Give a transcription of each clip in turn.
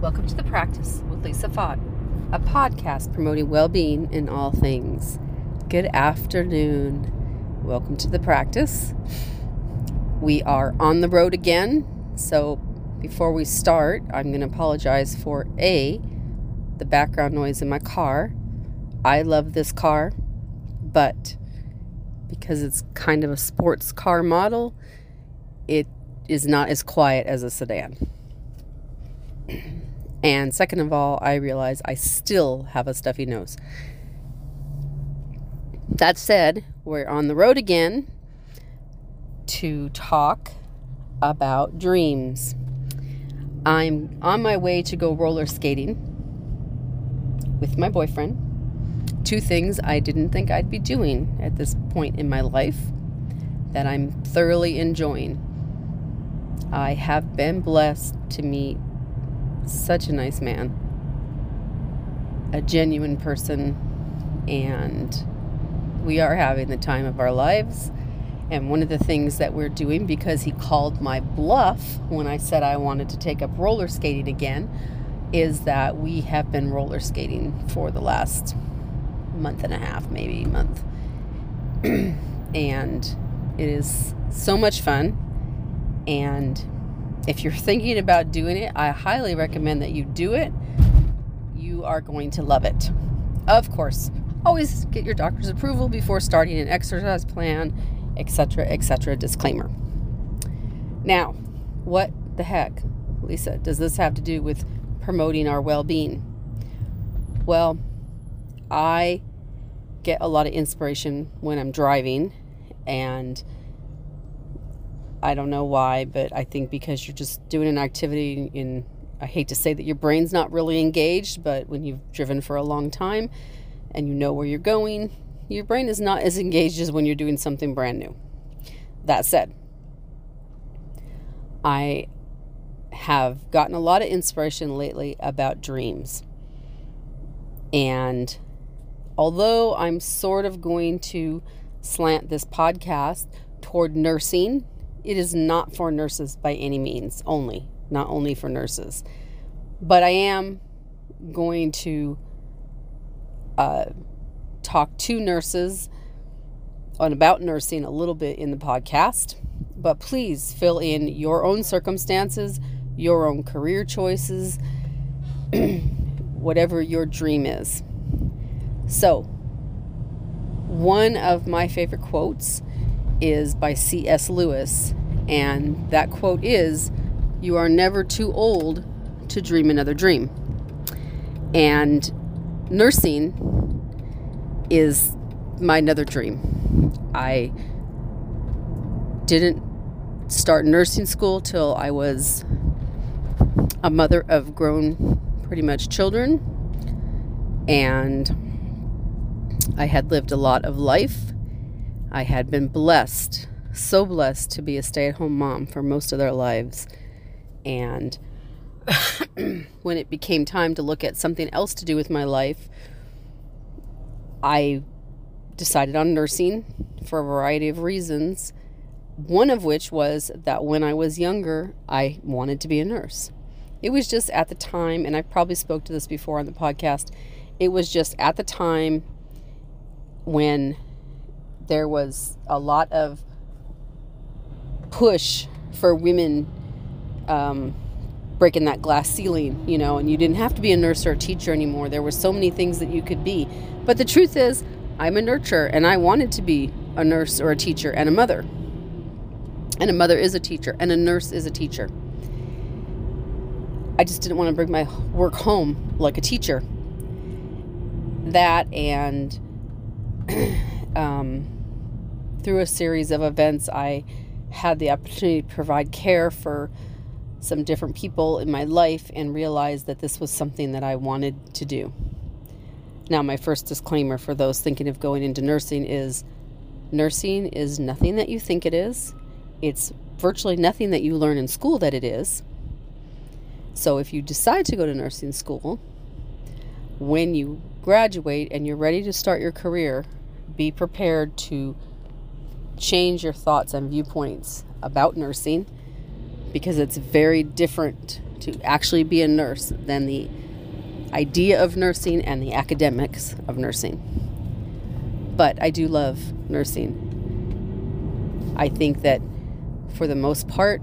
Welcome to The Practice with Lisa Fott, a podcast promoting well being in all things. Good afternoon. Welcome to The Practice. We are on the road again. So, before we start, I'm going to apologize for A, the background noise in my car. I love this car, but because it's kind of a sports car model, it is not as quiet as a sedan. And second of all, I realize I still have a stuffy nose. That said, we're on the road again to talk about dreams. I'm on my way to go roller skating with my boyfriend. Two things I didn't think I'd be doing at this point in my life that I'm thoroughly enjoying. I have been blessed to meet such a nice man, a genuine person, and we are having the time of our lives. And one of the things that we're doing, because he called my bluff when I said I wanted to take up roller skating again, is that we have been roller skating for the last month and a half, maybe month. and it is so much fun. And if you're thinking about doing it, I highly recommend that you do it. You are going to love it. Of course, always get your doctor's approval before starting an exercise plan, etc., etc. Disclaimer. Now, what the heck, Lisa, does this have to do with promoting our well being? Well, I get a lot of inspiration when I'm driving and I don't know why, but I think because you're just doing an activity in I hate to say that your brain's not really engaged, but when you've driven for a long time and you know where you're going, your brain is not as engaged as when you're doing something brand new. That said, I have gotten a lot of inspiration lately about dreams. And although I'm sort of going to slant this podcast toward nursing it is not for nurses by any means, only, not only for nurses. But I am going to uh, talk to nurses on about nursing a little bit in the podcast. But please fill in your own circumstances, your own career choices, whatever your dream is. So, one of my favorite quotes is by C.S. Lewis, and that quote is You are never too old to dream another dream. And nursing is my another dream. I didn't start nursing school till I was a mother of grown, pretty much children, and I had lived a lot of life I had been blessed, so blessed to be a stay at home mom for most of their lives. And when it became time to look at something else to do with my life, I decided on nursing for a variety of reasons. One of which was that when I was younger, I wanted to be a nurse. It was just at the time, and I probably spoke to this before on the podcast, it was just at the time when there was a lot of push for women um, breaking that glass ceiling, you know, and you didn't have to be a nurse or a teacher anymore. There were so many things that you could be. But the truth is, I'm a nurturer and I wanted to be a nurse or a teacher and a mother. And a mother is a teacher and a nurse is a teacher. I just didn't want to bring my work home like a teacher. That and um, through a series of events, I had the opportunity to provide care for some different people in my life and realized that this was something that I wanted to do. Now, my first disclaimer for those thinking of going into nursing is nursing is nothing that you think it is. It's virtually nothing that you learn in school that it is. So, if you decide to go to nursing school, when you graduate and you're ready to start your career, be prepared to change your thoughts and viewpoints about nursing because it's very different to actually be a nurse than the idea of nursing and the academics of nursing. But I do love nursing. I think that for the most part,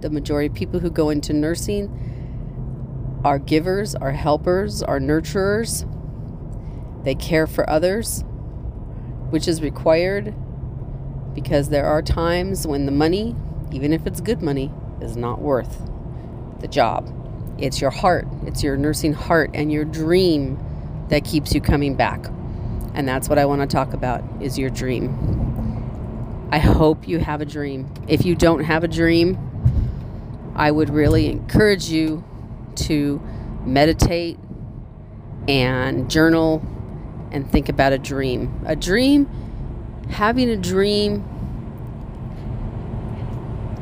the majority of people who go into nursing are givers, are helpers, are nurturers. They care for others, which is required because there are times when the money, even if it's good money, is not worth the job. It's your heart, it's your nursing heart and your dream that keeps you coming back. And that's what I want to talk about is your dream. I hope you have a dream. If you don't have a dream, I would really encourage you to meditate and journal and think about a dream. A dream, having a dream,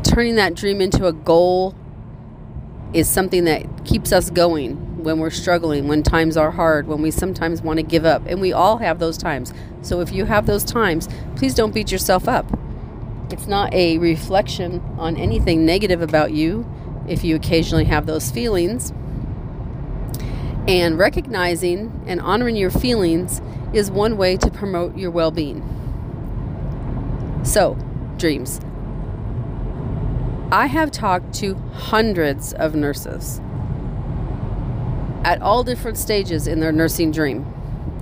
turning that dream into a goal is something that keeps us going when we're struggling, when times are hard, when we sometimes want to give up. And we all have those times. So if you have those times, please don't beat yourself up. It's not a reflection on anything negative about you if you occasionally have those feelings. And recognizing and honoring your feelings is one way to promote your well being. So, dreams. I have talked to hundreds of nurses at all different stages in their nursing dream.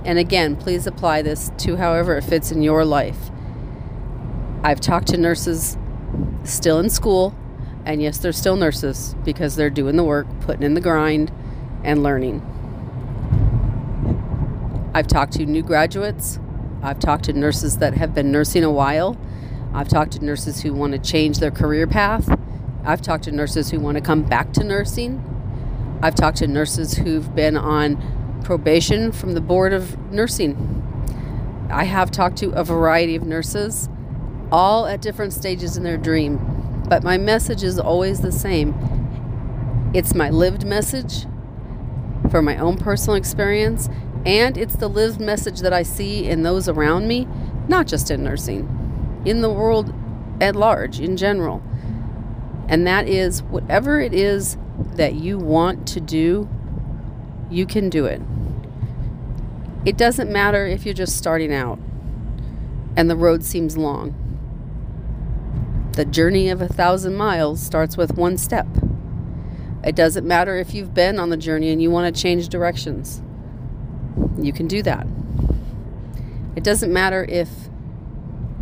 And again, please apply this to however it fits in your life. I've talked to nurses still in school, and yes, they're still nurses because they're doing the work, putting in the grind, and learning. I've talked to new graduates. I've talked to nurses that have been nursing a while. I've talked to nurses who want to change their career path. I've talked to nurses who want to come back to nursing. I've talked to nurses who've been on probation from the Board of Nursing. I have talked to a variety of nurses, all at different stages in their dream. But my message is always the same it's my lived message for my own personal experience and it's the lived message that I see in those around me, not just in nursing, in the world at large, in general. And that is whatever it is that you want to do, you can do it. It doesn't matter if you're just starting out and the road seems long. The journey of a thousand miles starts with one step. It doesn't matter if you've been on the journey and you want to change directions you can do that. It doesn't matter if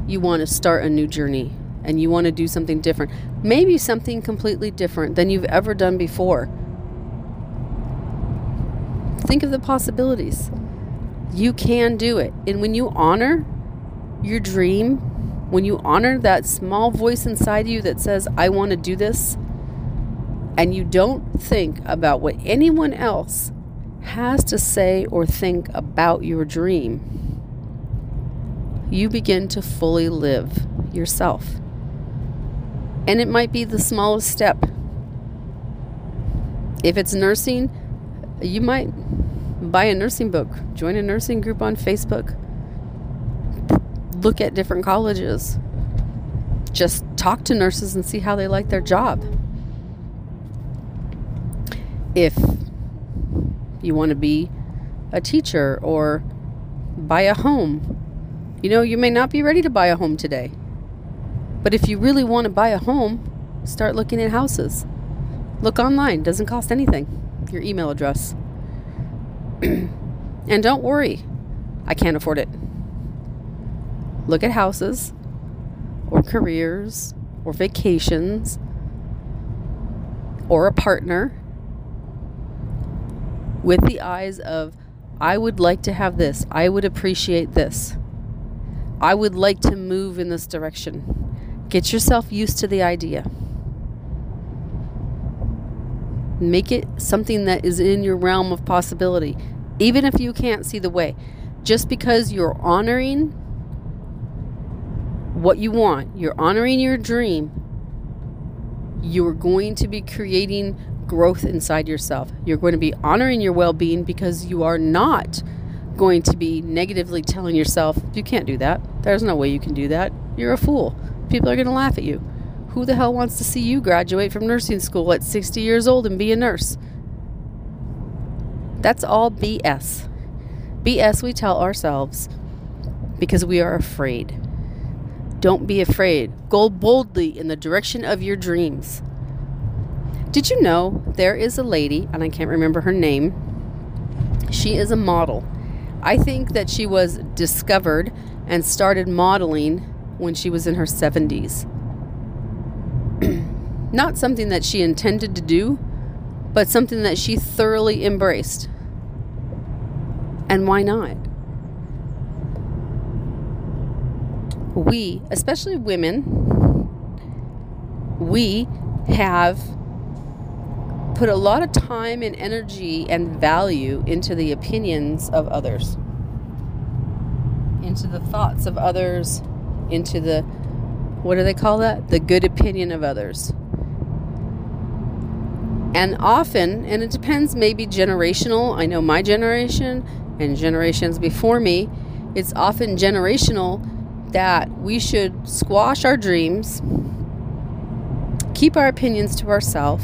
you want to start a new journey and you want to do something different, maybe something completely different than you've ever done before. Think of the possibilities. You can do it. And when you honor your dream, when you honor that small voice inside you that says, I want to do this, and you don't think about what anyone else has to say or think about your dream, you begin to fully live yourself. And it might be the smallest step. If it's nursing, you might buy a nursing book, join a nursing group on Facebook, look at different colleges, just talk to nurses and see how they like their job. If you want to be a teacher or buy a home. You know, you may not be ready to buy a home today. But if you really want to buy a home, start looking at houses. Look online, doesn't cost anything. Your email address. and don't worry, I can't afford it. Look at houses or careers or vacations or a partner with the eyes of, I would like to have this, I would appreciate this, I would like to move in this direction. Get yourself used to the idea. Make it something that is in your realm of possibility, even if you can't see the way. Just because you're honoring what you want, you're honoring your dream, you're going to be creating growth inside yourself. You're going to be honoring your well being because you are not going to be negatively telling yourself, you can't do that. There's no way you can do that. You're a fool. People are going to laugh at you. Who the hell wants to see you graduate from nursing school at 60 years old and be a nurse? That's all BS. BS we tell ourselves because we are afraid. Don't be afraid. Go boldly in the direction of your dreams. Did you know there is a lady, and I can't remember her name? She is a model. I think that she was discovered and started modeling when she was in her 70s. Not something that she intended to do, but something that she thoroughly embraced. And why not? We, especially women, we have put a lot of time and energy and value into the opinions of others, into the thoughts of others, into the, what do they call that? The good opinion of others. And often, and it depends maybe generational, I know my generation and generations before me, it's often generational that we should squash our dreams, keep our opinions to ourselves,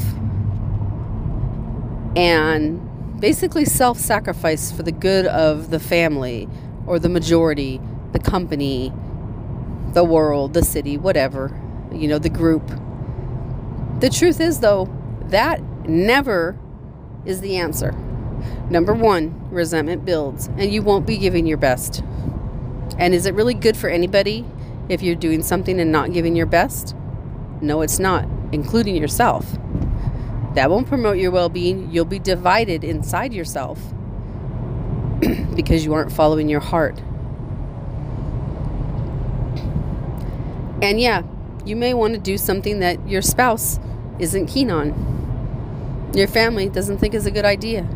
and basically self sacrifice for the good of the family or the majority, the company, the world, the city, whatever, you know, the group. The truth is, though, that never is the answer. Number one, resentment builds, and you won't be giving your best. And is it really good for anybody if you're doing something and not giving your best? No, it's not, including yourself. That won't promote your well being. You'll be divided inside yourself because you aren't following your heart. And yeah, you may want to do something that your spouse isn't keen on, your family doesn't think is a good idea.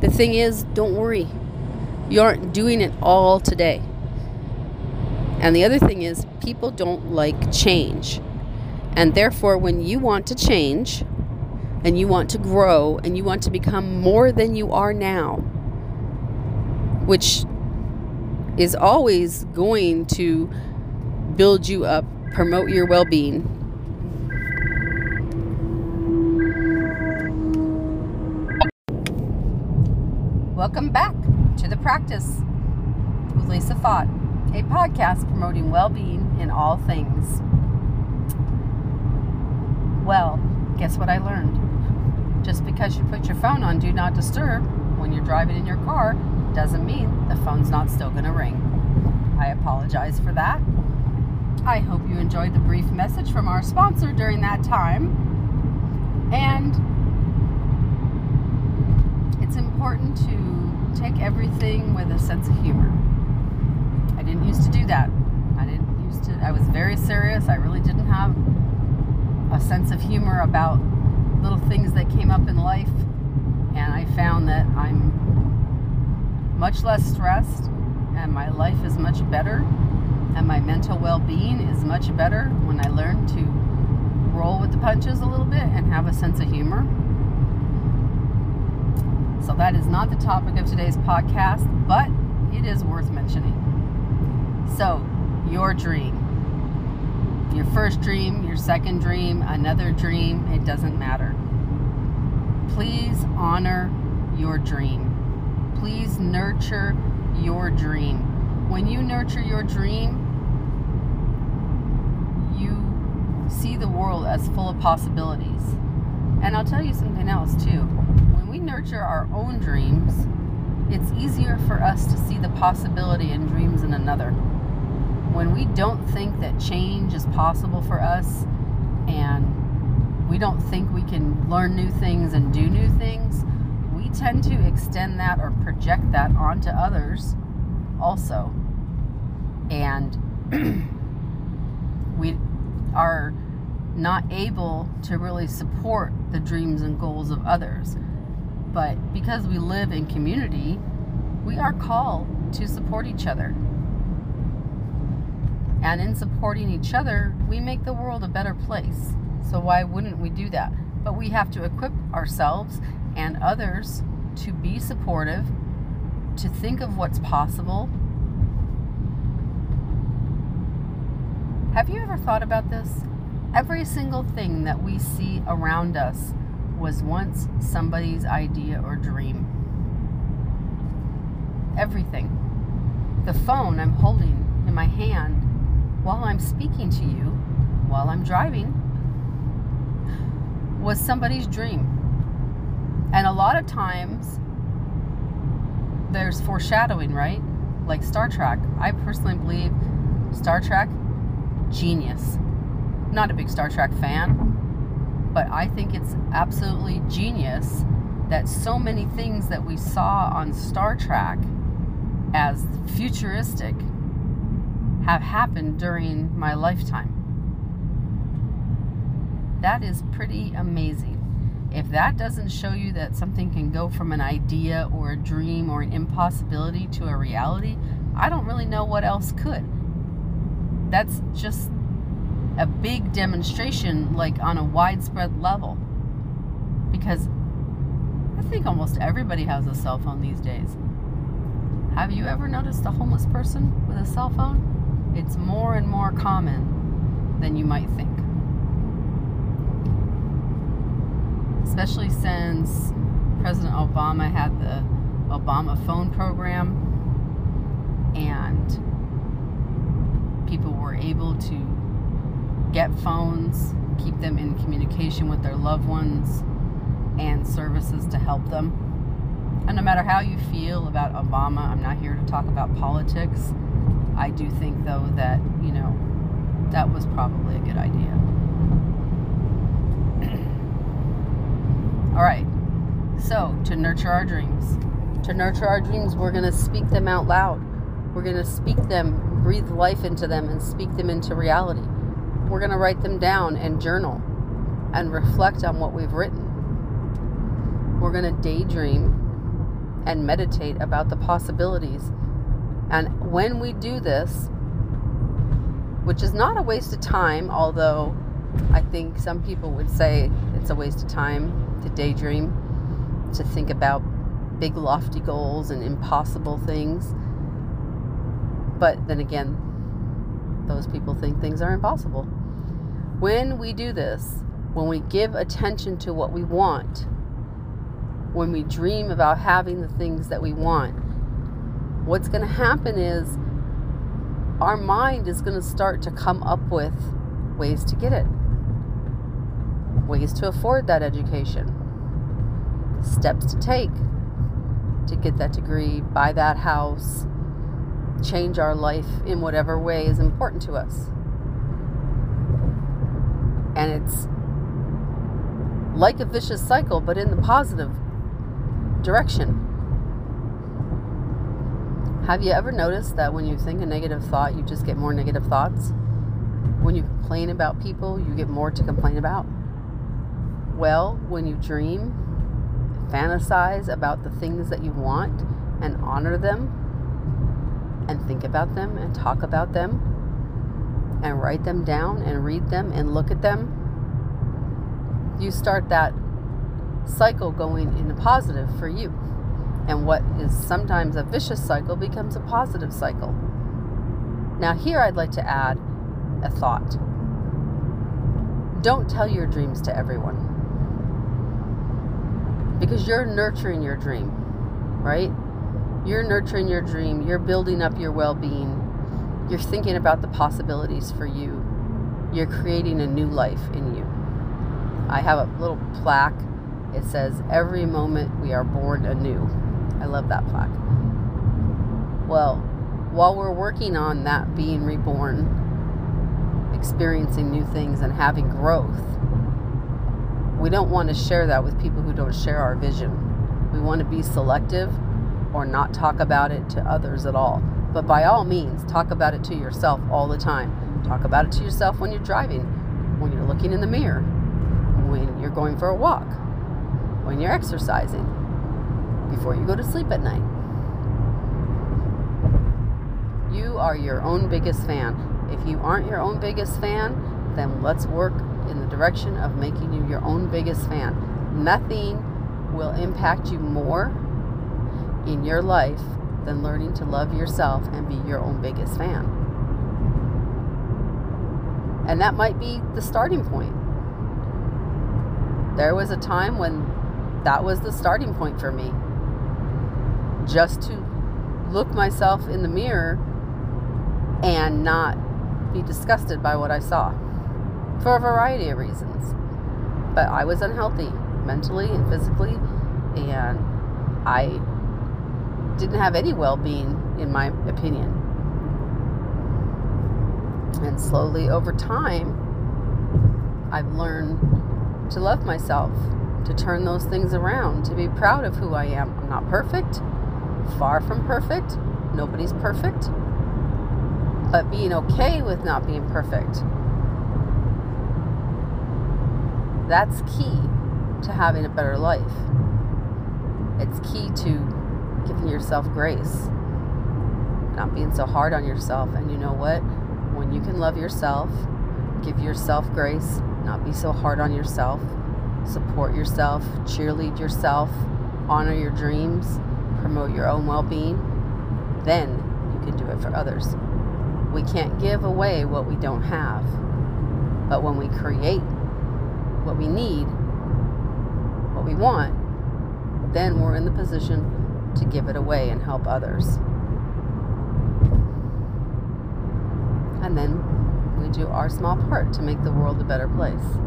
The thing is, don't worry. You aren't doing it all today. And the other thing is, people don't like change. And therefore, when you want to change and you want to grow and you want to become more than you are now, which is always going to build you up, promote your well being. Welcome back to the practice with Lisa Fott a podcast promoting well being in all things. Well, guess what I learned? Just because you put your phone on Do Not Disturb when you're driving in your car doesn't mean the phone's not still going to ring. I apologize for that. I hope you enjoyed the brief message from our sponsor during that time. And it's important to take everything with a sense of humor. I didn't used to do that. I didn't used to. I was very serious. I really didn't have a sense of humor about little things that came up in life, and I found that I'm much less stressed, and my life is much better, and my mental well-being is much better when I learn to roll with the punches a little bit and have a sense of humor. So that is not the topic of today's podcast, but it is worth mentioning. So, your dream. Your first dream, your second dream, another dream, it doesn't matter. Please honor your dream. Please nurture your dream. When you nurture your dream, you see the world as full of possibilities. And I'll tell you something else too. When we nurture our own dreams, it's easier for us to see the possibility in dreams in another when we don't think that change is possible for us and we don't think we can learn new things and do new things, we tend to extend that or project that onto others also. And we are not able to really support the dreams and goals of others. But because we live in community, we are called to support each other. And in supporting each other, we make the world a better place. So why wouldn't we do that? But we have to equip ourselves and others to be supportive, to think of what's possible. Have you ever thought about this? Every single thing that we see around us was once somebody's idea or dream. Everything. The phone I'm holding in my hand while I'm speaking to you, while I'm driving, was somebody's dream. And a lot of times there's foreshadowing, right? Like Star Trek. I personally believe Star Trek, genius. Not a big Star Trek fan, but I think it's absolutely genius that so many things that we saw on Star Trek as futuristic have happened during my lifetime. That is pretty amazing. If that doesn't show you that something can go from an idea or a dream or an impossibility to a reality, I don't really know what else could. That's just a big demonstration, like on a widespread level. Because I think almost everybody has a cell phone these days. Have you ever noticed a homeless person with a cell phone? It's more and more common than you might think. especially since President Obama had the Obama phone program and people were able to get phones, keep them in communication with their loved ones, and services to help them. And no matter how you feel about Obama, I'm not here to talk about politics. I do think, though, that, you know, that was probably a good idea. All right. So, to nurture our dreams. To nurture our dreams, we're going to speak them out loud. We're going to speak them, breathe life into them, and speak them into reality. We're going to write them down and journal and reflect on what we've written. We're going to daydream and meditate about the possibilities. And when we do this, which is not a waste of time, although I think some people would say it's a waste of time to daydream, to think about big, lofty goals and impossible things. But then again, those people think things are impossible. When we do this, when we give attention to what we want, when we dream about having the things that we want, what's going to happen is our mind is going to start to come up with ways to get it ways to afford that education, steps to take to get that degree, buy that house, change our life in whatever way is important to us. And it's like a vicious cycle, but in the positive direction. Have you ever noticed that when you think a negative thought, you just get more negative thoughts? When you complain about people, you get more to complain about? well when you dream, fantasize about the things that you want and honor them and think about them and talk about them and write them down and read them and look at them. You start that cycle going in a positive for you. And what is sometimes a vicious cycle becomes a positive cycle. Now, here I'd like to add a thought. Don't tell your dreams to everyone because you're nurturing your dream, right? You're nurturing your dream, you're building up your well being, you're thinking about the possibilities for you, you're creating a new life in you. I have a little plaque. It says, Every moment we are born anew. I love that plaque. Well, while we're working on that being reborn, experiencing new things, and having growth, we don't want to share that with people who don't share our vision. We want to be selective or not talk about it to others at all. But by all means, talk about it to yourself all the time. Talk about it to yourself when you're driving, when you're looking in the mirror, when you're going for a walk, when you're exercising, before you go to sleep at night. You are your own biggest fan. If you aren't your own biggest fan, then let's work in the direction of making you your own biggest fan. Nothing will impact you more in your life than learning to love yourself and be your own biggest fan. And that might be the starting point. There was a time when that was the starting point for me. Just to look myself in the mirror and not be disgusted by what I saw for a variety of reasons. But I was unhealthy mentally and physically, and I didn't have any well being, in my opinion. And slowly over time, I've learned to love myself, to turn those things around, to be proud of who I am. I'm not perfect, far from perfect. Nobody's perfect. But being okay with not being perfect. That's key to having a better life. It's key to giving yourself grace, not being so hard on yourself. And you know what? When you can love yourself, give yourself grace, not be so hard on yourself, support yourself, cheerlead yourself, honor your dreams, promote your own well being, then you can do it for others. We can't give away what we don't have. But when we create what we need, what we want, then we're in the position to give it away and help others. And then we do our small part to make the world a better place.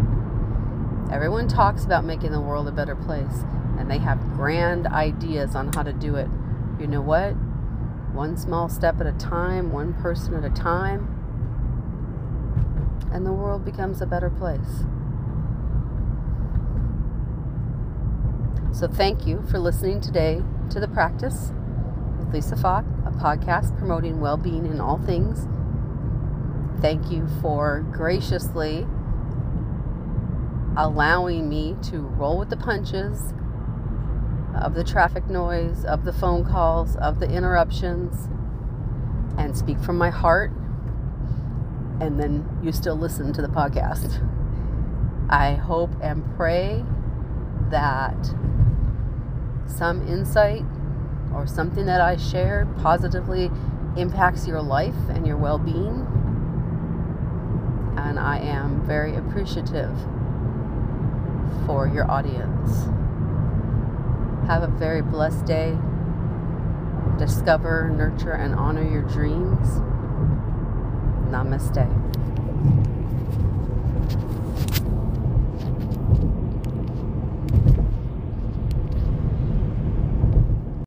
Everyone talks about making the world a better place, and they have grand ideas on how to do it. You know what? One small step at a time, one person at a time, and the world becomes a better place. So, thank you for listening today to The Practice with Lisa Falk, a podcast promoting well being in all things. Thank you for graciously allowing me to roll with the punches of the traffic noise, of the phone calls, of the interruptions, and speak from my heart. And then you still listen to the podcast. I hope and pray that some insight or something that I shared positively impacts your life and your well being. And I am very appreciative for your audience. Have a very blessed day. Discover, nurture, and honor your dreams. Namaste.